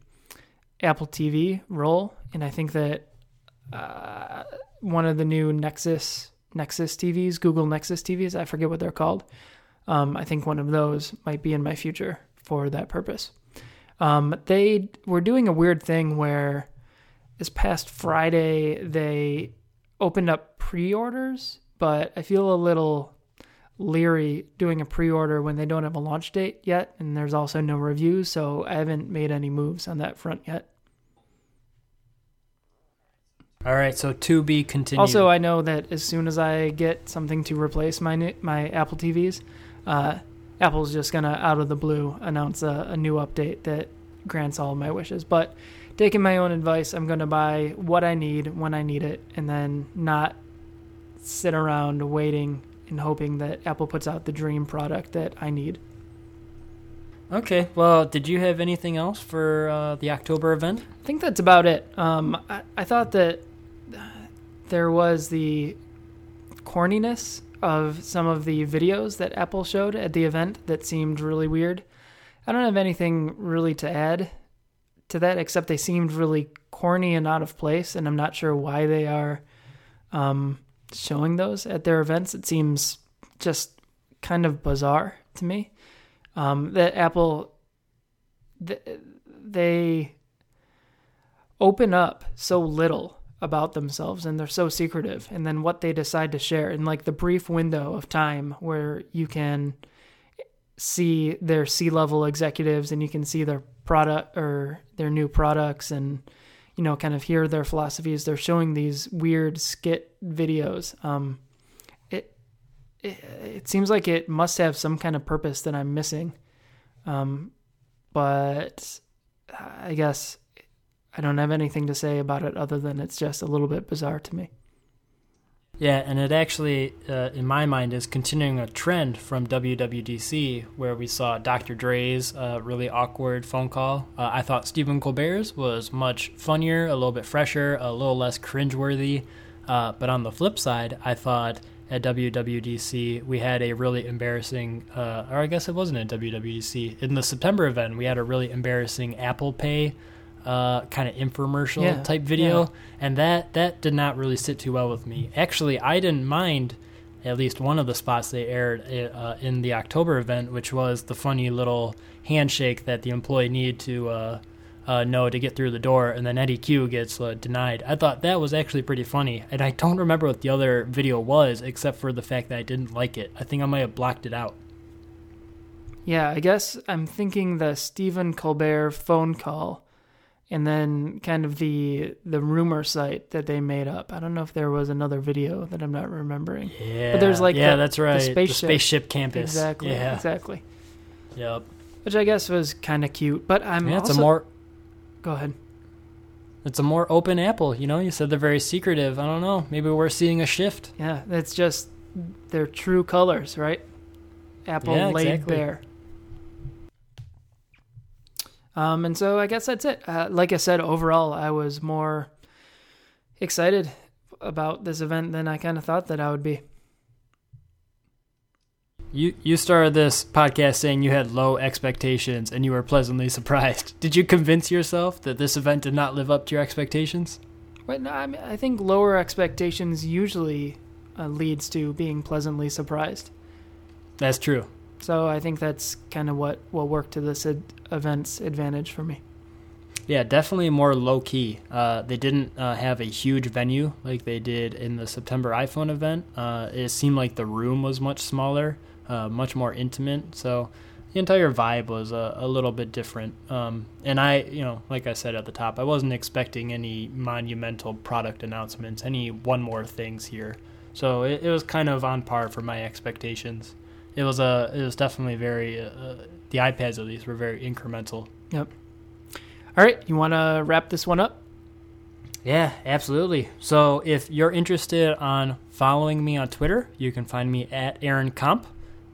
Apple TV role, and I think that uh, one of the new Nexus Nexus TVs, Google Nexus TVs, I forget what they're called. Um, I think one of those might be in my future for that purpose. Um, they were doing a weird thing where this past Friday they opened up pre-orders, but I feel a little leery doing a pre-order when they don't have a launch date yet, and there's also no reviews, so I haven't made any moves on that front yet. All right, so to be continued. Also, I know that as soon as I get something to replace my my Apple TVs, uh, Apple's just gonna out of the blue announce a, a new update that grants all my wishes. But taking my own advice, I'm gonna buy what I need when I need it, and then not sit around waiting and hoping that Apple puts out the dream product that I need. okay, well, did you have anything else for uh, the October event? I think that's about it. Um, I, I thought that uh, there was the corniness of some of the videos that Apple showed at the event that seemed really weird. I don't have anything really to add to that except they seemed really corny and out of place, and I'm not sure why they are um, showing those at their events. It seems just kind of bizarre to me um, that Apple th- they open up so little about themselves and they're so secretive and then what they decide to share in like the brief window of time where you can see their C-level executives and you can see their product or their new products and you know kind of hear their philosophies. They're showing these weird skit videos. Um it it, it seems like it must have some kind of purpose that I'm missing. Um but I guess I don't have anything to say about it other than it's just a little bit bizarre to me. Yeah, and it actually, uh, in my mind, is continuing a trend from WWDC where we saw Dr. Dre's uh, really awkward phone call. Uh, I thought Stephen Colbert's was much funnier, a little bit fresher, a little less cringeworthy. Uh, but on the flip side, I thought at WWDC we had a really embarrassing, uh, or I guess it wasn't at WWDC. In the September event, we had a really embarrassing Apple Pay uh, kind of infomercial Yeah, type video, yeah. and that that did not really sit too well with me. Actually, I didn't mind at least one of the spots they aired uh, in the October event, which was the funny little handshake that the employee needed to uh, uh, know to get through the door, and then Eddy Cue gets uh, denied. I thought that was actually pretty funny, and I don't remember what the other video was, except for the fact that I didn't like it. I think I might have blocked it out. Yeah, I guess I'm thinking the Stephen Colbert phone call and then kind of the the rumor site that they made up. I don't know if there was another video that I'm not remembering. Yeah, but there's, like, yeah, the- that's the right, spaceship. spaceship campus. Exactly. Yeah. Exactly. Yep. Which I guess was kind of cute, but I'm Yeah, it's a more Go ahead. it's a more open Apple. You know, you said they're very secretive. I don't know. Maybe we're seeing a shift. Yeah, it's just their true colors, right? Apple Yeah, laid exactly. bare. Um, and so I guess that's it. Uh, like I said, overall, I was more excited about this event than I kind of thought that I would be. You you started this podcast saying you had low expectations and you were pleasantly surprised. Did you convince yourself that this event did not live up to your expectations? But no, I, mean, I think lower expectations usually uh, leads to being pleasantly surprised. That's true. So I think that's kind of what what worked to this ad- event's advantage for me. Yeah, definitely more low key. Uh, they didn't uh, have a huge venue like they did in the September iPhone event. Uh, it seemed like the room was much smaller, uh, much more intimate. So the entire vibe was a, a little bit different. Um, and I, you know, like I said at the top, I wasn't expecting any monumental product announcements, any one more things here. So it, it was kind of on par for my expectations. It was a, it was definitely very. Uh, the iPads at least were very incremental. Yep. All right, you want to wrap this one up? Yeah, absolutely. So if you're interested on following me on Twitter, you can find me at Aaron Comp.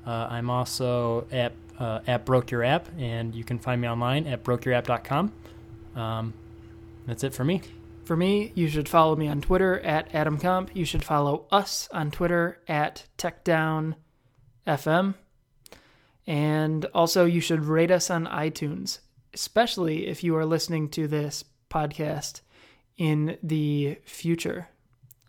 Uh, I'm also at uh, at Broke Your App, and you can find me online at brokeyourapp.com. Um, that's it for me. For me, you should follow me on Twitter at AdamComp. You should follow us on Twitter at TechDownFM. And also, you should rate us on iTunes, especially if you are listening to this podcast in the future.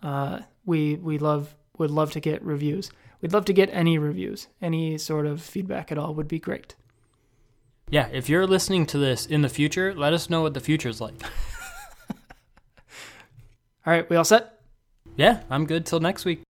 Uh, we we love would love to get reviews. We'd love to get any reviews. Any sort of feedback at all would be great. Yeah, if you're listening to this in the future, let us know what the future's like. all right, we all set? Yeah, I'm good till next week.